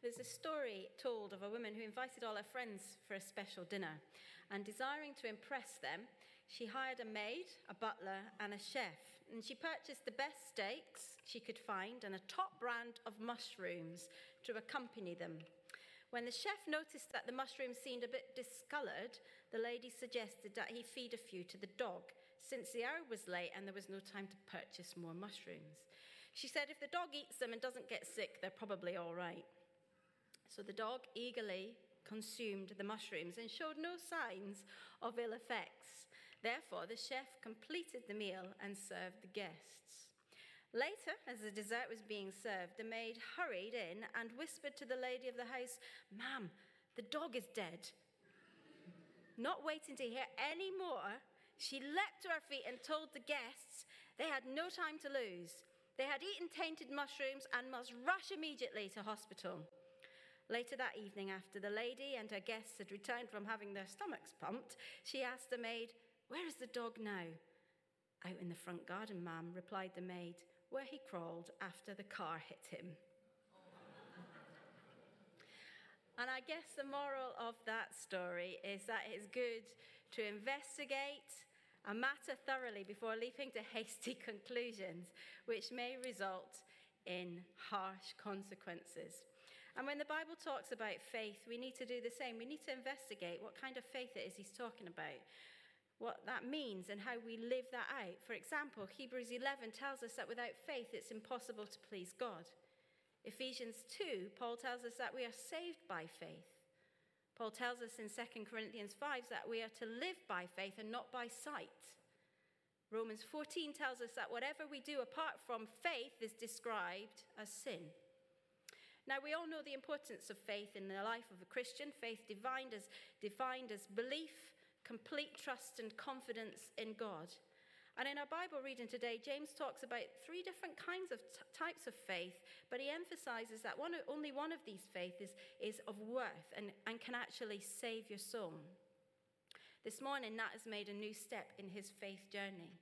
There's a story told of a woman who invited all her friends for a special dinner. And desiring to impress them, she hired a maid, a butler, and a chef. And she purchased the best steaks she could find and a top brand of mushrooms to accompany them. When the chef noticed that the mushrooms seemed a bit discoloured, the lady suggested that he feed a few to the dog, since the hour was late and there was no time to purchase more mushrooms. She said if the dog eats them and doesn't get sick, they're probably all right. So the dog eagerly consumed the mushrooms and showed no signs of ill effects. Therefore, the chef completed the meal and served the guests. Later, as the dessert was being served, the maid hurried in and whispered to the lady of the house, Ma'am, the dog is dead. Not waiting to hear any more, she leapt to her feet and told the guests they had no time to lose. They had eaten tainted mushrooms and must rush immediately to hospital. Later that evening, after the lady and her guests had returned from having their stomachs pumped, she asked the maid, Where is the dog now? Out in the front garden, ma'am, replied the maid where he crawled after the car hit him. And I guess the moral of that story is that it's good to investigate a matter thoroughly before leaping to hasty conclusions, which may result in harsh consequences. And when the Bible talks about faith, we need to do the same. We need to investigate what kind of faith it is he's talking about what that means and how we live that out. For example, Hebrews 11 tells us that without faith it's impossible to please God. Ephesians 2, Paul tells us that we are saved by faith. Paul tells us in 2 Corinthians 5 that we are to live by faith and not by sight. Romans 14 tells us that whatever we do apart from faith is described as sin. Now, we all know the importance of faith in the life of a Christian. Faith defined as, defined as belief, complete trust and confidence in God. And in our Bible reading today, James talks about three different kinds of t- types of faith, but he emphasizes that one, only one of these faiths is, is of worth and, and can actually save your soul. This morning, Nat has made a new step in his faith journey.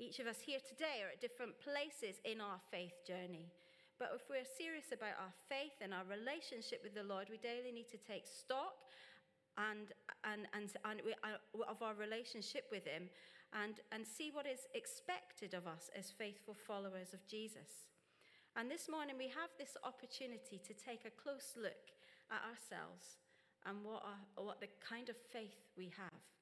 Each of us here today are at different places in our faith journey. But if we're serious about our faith and our relationship with the Lord, we daily need to take stock and, and, and, and we, uh, of our relationship with Him and, and see what is expected of us as faithful followers of Jesus. And this morning we have this opportunity to take a close look at ourselves and what, our, what the kind of faith we have.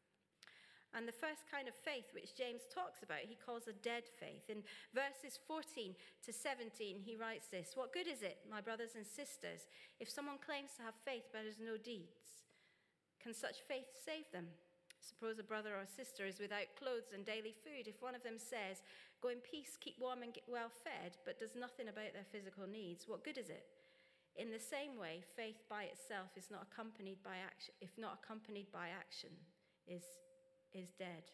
And the first kind of faith, which James talks about, he calls a dead faith. In verses 14 to 17, he writes this What good is it, my brothers and sisters, if someone claims to have faith but has no deeds? Can such faith save them? Suppose a brother or a sister is without clothes and daily food. If one of them says, Go in peace, keep warm, and get well fed, but does nothing about their physical needs, what good is it? In the same way, faith by itself is not accompanied by action, if not accompanied by action, is, is dead.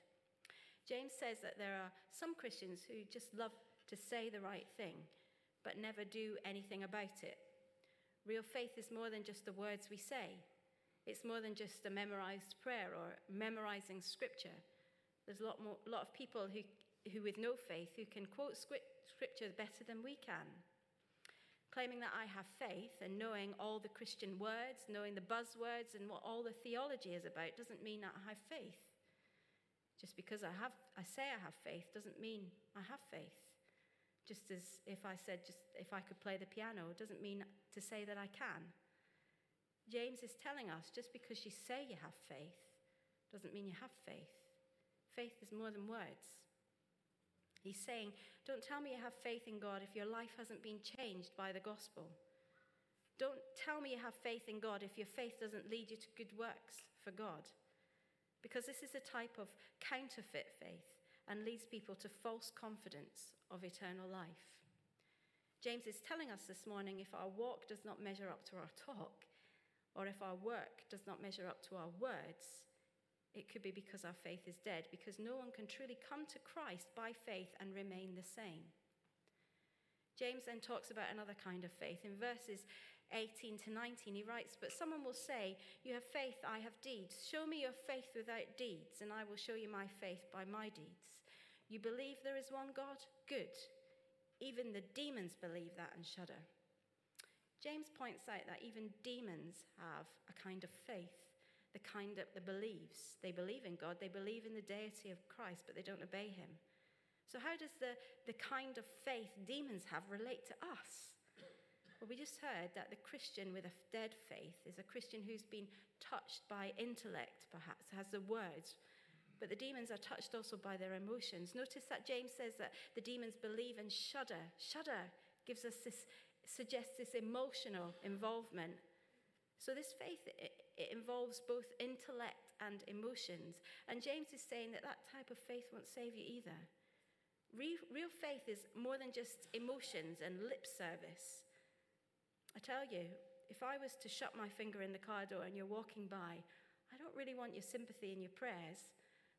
James says that there are some Christians who just love to say the right thing, but never do anything about it. Real faith is more than just the words we say. It's more than just a memorized prayer or memorizing scripture. There's a lot, more, lot of people who, who, with no faith, who can quote scripture better than we can. Claiming that I have faith and knowing all the Christian words, knowing the buzzwords and what all the theology is about, doesn't mean that I have faith. Just because I, have, I say I have faith doesn't mean I have faith. Just as if I said, just if I could play the piano, doesn't mean to say that I can. James is telling us just because you say you have faith doesn't mean you have faith. Faith is more than words. He's saying, Don't tell me you have faith in God if your life hasn't been changed by the gospel. Don't tell me you have faith in God if your faith doesn't lead you to good works for God. Because this is a type of counterfeit faith and leads people to false confidence of eternal life. James is telling us this morning if our walk does not measure up to our talk, or if our work does not measure up to our words, it could be because our faith is dead, because no one can truly come to Christ by faith and remain the same. James then talks about another kind of faith. In verses 18 to 19, he writes, But someone will say, You have faith, I have deeds. Show me your faith without deeds, and I will show you my faith by my deeds. You believe there is one God? Good. Even the demons believe that and shudder. James points out that even demons have a kind of faith, the kind that believes. They believe in God, they believe in the deity of Christ, but they don't obey him. So, how does the, the kind of faith demons have relate to us? Well, we just heard that the Christian with a dead faith is a Christian who's been touched by intellect, perhaps, has the words, but the demons are touched also by their emotions. Notice that James says that the demons believe and shudder. Shudder gives us this suggests this emotional involvement. So, this faith, it, it involves both intellect and emotions. And James is saying that that type of faith won't save you either. Real, real faith is more than just emotions and lip service. I tell you, if I was to shut my finger in the car door and you're walking by, I don't really want your sympathy and your prayers.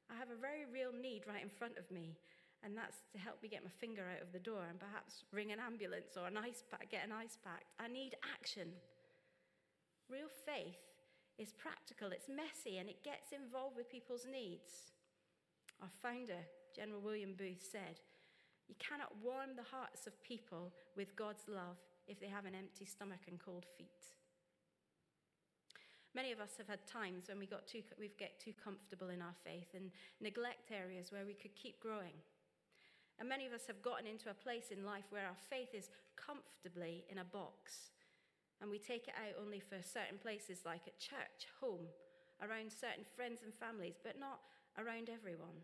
I have a very real need right in front of me and that's to help me get my finger out of the door and perhaps ring an ambulance or an ice pack, get an ice pack. I need action. Real faith is practical, it's messy, and it gets involved with people's needs. Our founder, General William Booth, said, You cannot warm the hearts of people with God's love if they have an empty stomach and cold feet. Many of us have had times when we got too, we get too comfortable in our faith and neglect areas where we could keep growing. And many of us have gotten into a place in life where our faith is comfortably in a box. And we take it out only for certain places like at church, home, around certain friends and families, but not around everyone.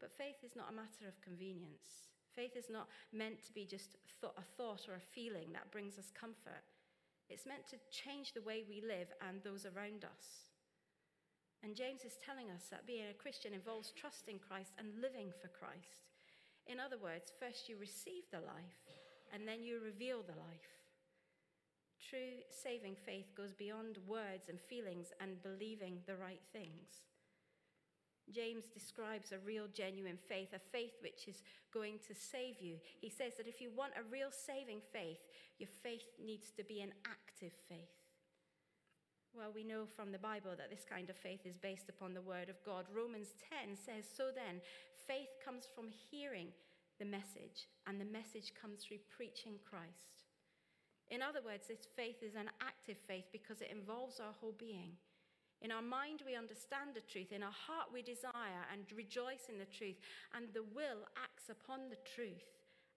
But faith is not a matter of convenience. Faith is not meant to be just a thought or a feeling that brings us comfort. It's meant to change the way we live and those around us. And James is telling us that being a Christian involves trusting Christ and living for Christ. In other words, first you receive the life and then you reveal the life. True saving faith goes beyond words and feelings and believing the right things. James describes a real, genuine faith, a faith which is going to save you. He says that if you want a real saving faith, your faith needs to be an active faith. Well, we know from the Bible that this kind of faith is based upon the Word of God. Romans 10 says, So then, faith comes from hearing the message, and the message comes through preaching Christ. In other words, this faith is an active faith because it involves our whole being. In our mind, we understand the truth. In our heart, we desire and rejoice in the truth. And the will acts upon the truth.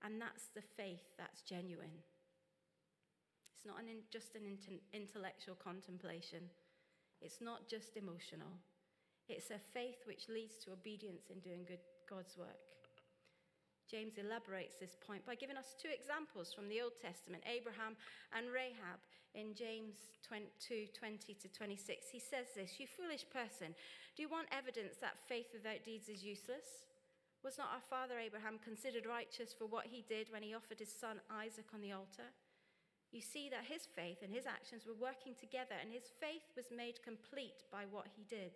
And that's the faith that's genuine. It's not an just an intellectual contemplation, it's not just emotional. It's a faith which leads to obedience in doing good, God's work. James elaborates this point by giving us two examples from the Old Testament Abraham and Rahab in James 2 20 to 26. He says this You foolish person, do you want evidence that faith without deeds is useless? Was not our father Abraham considered righteous for what he did when he offered his son Isaac on the altar? You see that his faith and his actions were working together, and his faith was made complete by what he did.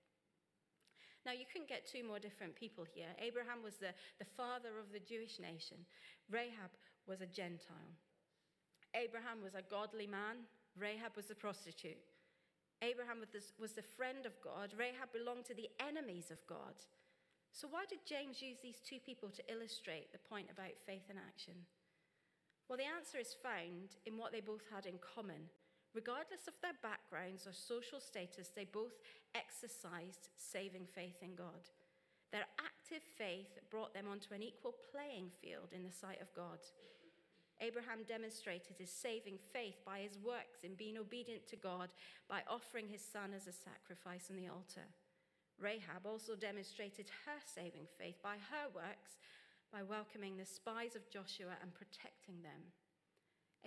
Now, you couldn't get two more different people here. Abraham was the, the father of the Jewish nation, Rahab was a Gentile. Abraham was a godly man, Rahab was a prostitute. Abraham was the friend of God, Rahab belonged to the enemies of God. So, why did James use these two people to illustrate the point about faith and action? Well, the answer is found in what they both had in common Regardless of their backgrounds or social status, they both exercised saving faith in God. Their active faith brought them onto an equal playing field in the sight of God. Abraham demonstrated his saving faith by his works in being obedient to God by offering his son as a sacrifice on the altar. Rahab also demonstrated her saving faith by her works by welcoming the spies of Joshua and protecting them.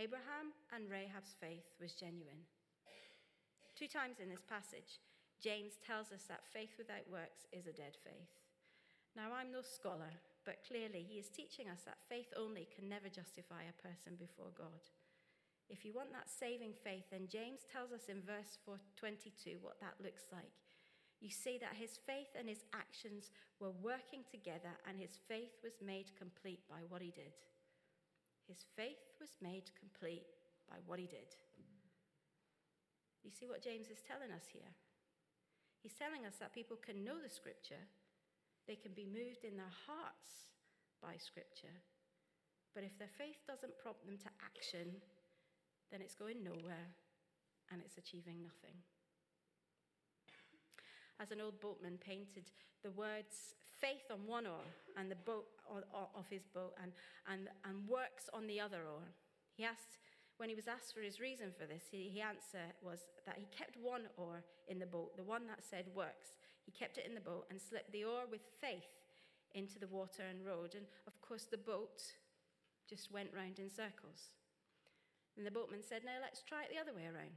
Abraham and Rahab's faith was genuine. Two times in this passage, James tells us that faith without works is a dead faith. Now, I'm no scholar, but clearly he is teaching us that faith only can never justify a person before God. If you want that saving faith, then James tells us in verse 22 what that looks like. You see that his faith and his actions were working together, and his faith was made complete by what he did. His faith was made complete by what he did. You see what James is telling us here? He's telling us that people can know the scripture, they can be moved in their hearts by scripture, but if their faith doesn't prompt them to action, then it's going nowhere and it's achieving nothing. As an old boatman painted the words faith on one oar and the boat of his boat and, and, and works on the other oar. He asked, when he was asked for his reason for this, he, he answer was that he kept one oar in the boat, the one that said works. He kept it in the boat and slipped the oar with faith into the water and rowed. And of course, the boat just went round in circles. And the boatman said, Now let's try it the other way around.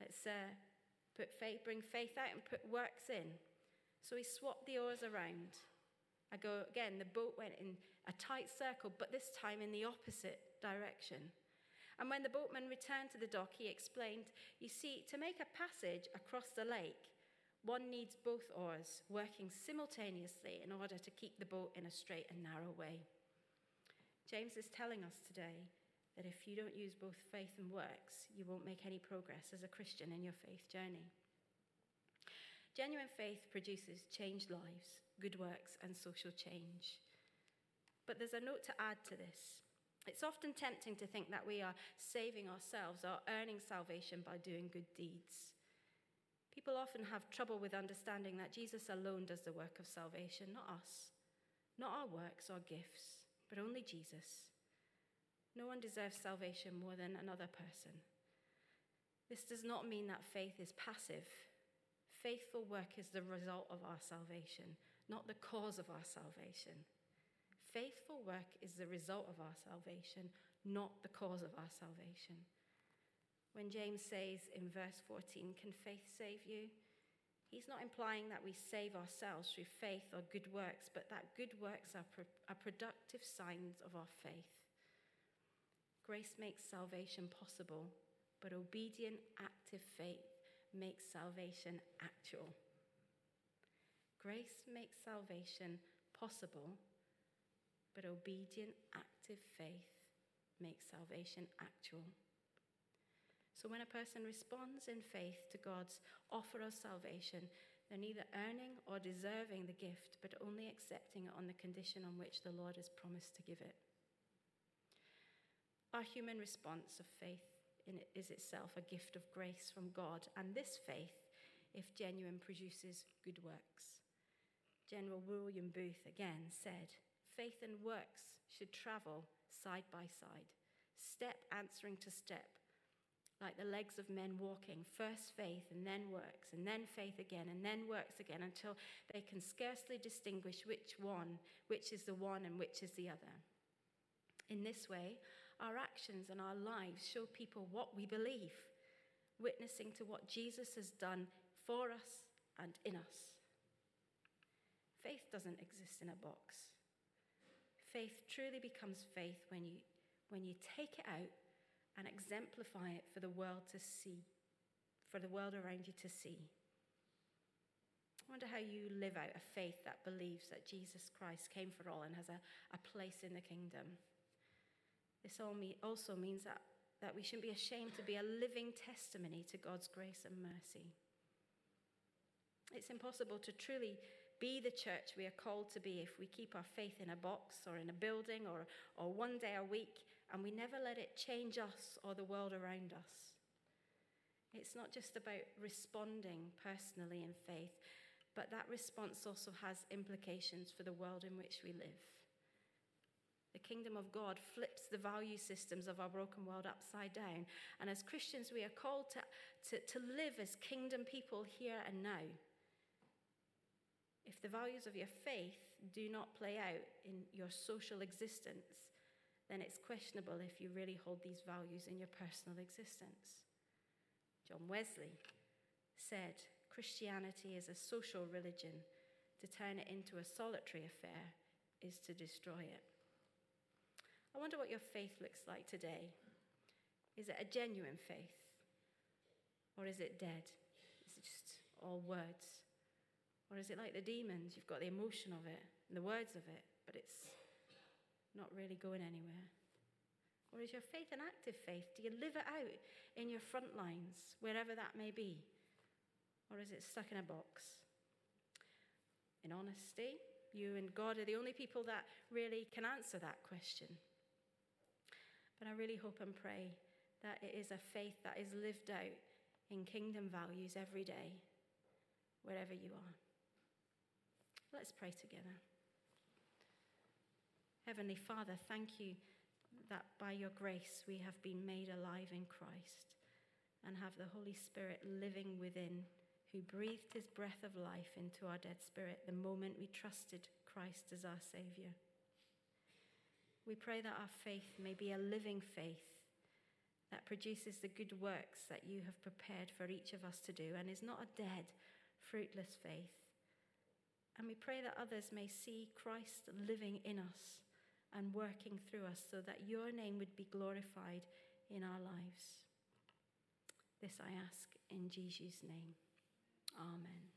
Let's uh, put faith, bring faith out and put works in. So he swapped the oars around. I go again, the boat went in a tight circle, but this time in the opposite direction. And when the boatman returned to the dock, he explained, You see, to make a passage across the lake, one needs both oars working simultaneously in order to keep the boat in a straight and narrow way. James is telling us today that if you don't use both faith and works, you won't make any progress as a Christian in your faith journey. Genuine faith produces changed lives, good works, and social change. But there's a note to add to this. It's often tempting to think that we are saving ourselves or earning salvation by doing good deeds. People often have trouble with understanding that Jesus alone does the work of salvation, not us, not our works or gifts, but only Jesus. No one deserves salvation more than another person. This does not mean that faith is passive. Faithful work is the result of our salvation, not the cause of our salvation. Faithful work is the result of our salvation, not the cause of our salvation. When James says in verse 14, Can faith save you? He's not implying that we save ourselves through faith or good works, but that good works are, pro- are productive signs of our faith. Grace makes salvation possible, but obedient, active faith makes salvation actual. Grace makes salvation possible, but obedient, active faith makes salvation actual. So when a person responds in faith to God's offer of salvation, they're neither earning or deserving the gift, but only accepting it on the condition on which the Lord has promised to give it. Our human response of faith it is itself a gift of grace from God, and this faith, if genuine, produces good works. General William Booth again said, Faith and works should travel side by side, step answering to step, like the legs of men walking, first faith and then works, and then faith again, and then works again, until they can scarcely distinguish which one, which is the one and which is the other. In this way, our actions and our lives show people what we believe, witnessing to what Jesus has done for us and in us. Faith doesn't exist in a box. Faith truly becomes faith when you, when you take it out and exemplify it for the world to see, for the world around you to see. I wonder how you live out a faith that believes that Jesus Christ came for all and has a, a place in the kingdom. This also means that, that we shouldn't be ashamed to be a living testimony to God's grace and mercy. It's impossible to truly be the church we are called to be if we keep our faith in a box or in a building or, or one day a week and we never let it change us or the world around us. It's not just about responding personally in faith, but that response also has implications for the world in which we live. The kingdom of God flips the value systems of our broken world upside down. And as Christians, we are called to, to, to live as kingdom people here and now. If the values of your faith do not play out in your social existence, then it's questionable if you really hold these values in your personal existence. John Wesley said Christianity is a social religion. To turn it into a solitary affair is to destroy it. I wonder what your faith looks like today. Is it a genuine faith? Or is it dead? Is it just all words? Or is it like the demons? You've got the emotion of it and the words of it, but it's not really going anywhere. Or is your faith an active faith? Do you live it out in your front lines, wherever that may be? Or is it stuck in a box? In honesty, you and God are the only people that really can answer that question. But I really hope and pray that it is a faith that is lived out in kingdom values every day, wherever you are. Let's pray together. Heavenly Father, thank you that by your grace we have been made alive in Christ and have the Holy Spirit living within, who breathed his breath of life into our dead spirit the moment we trusted Christ as our Saviour. We pray that our faith may be a living faith that produces the good works that you have prepared for each of us to do and is not a dead, fruitless faith. And we pray that others may see Christ living in us and working through us so that your name would be glorified in our lives. This I ask in Jesus' name. Amen.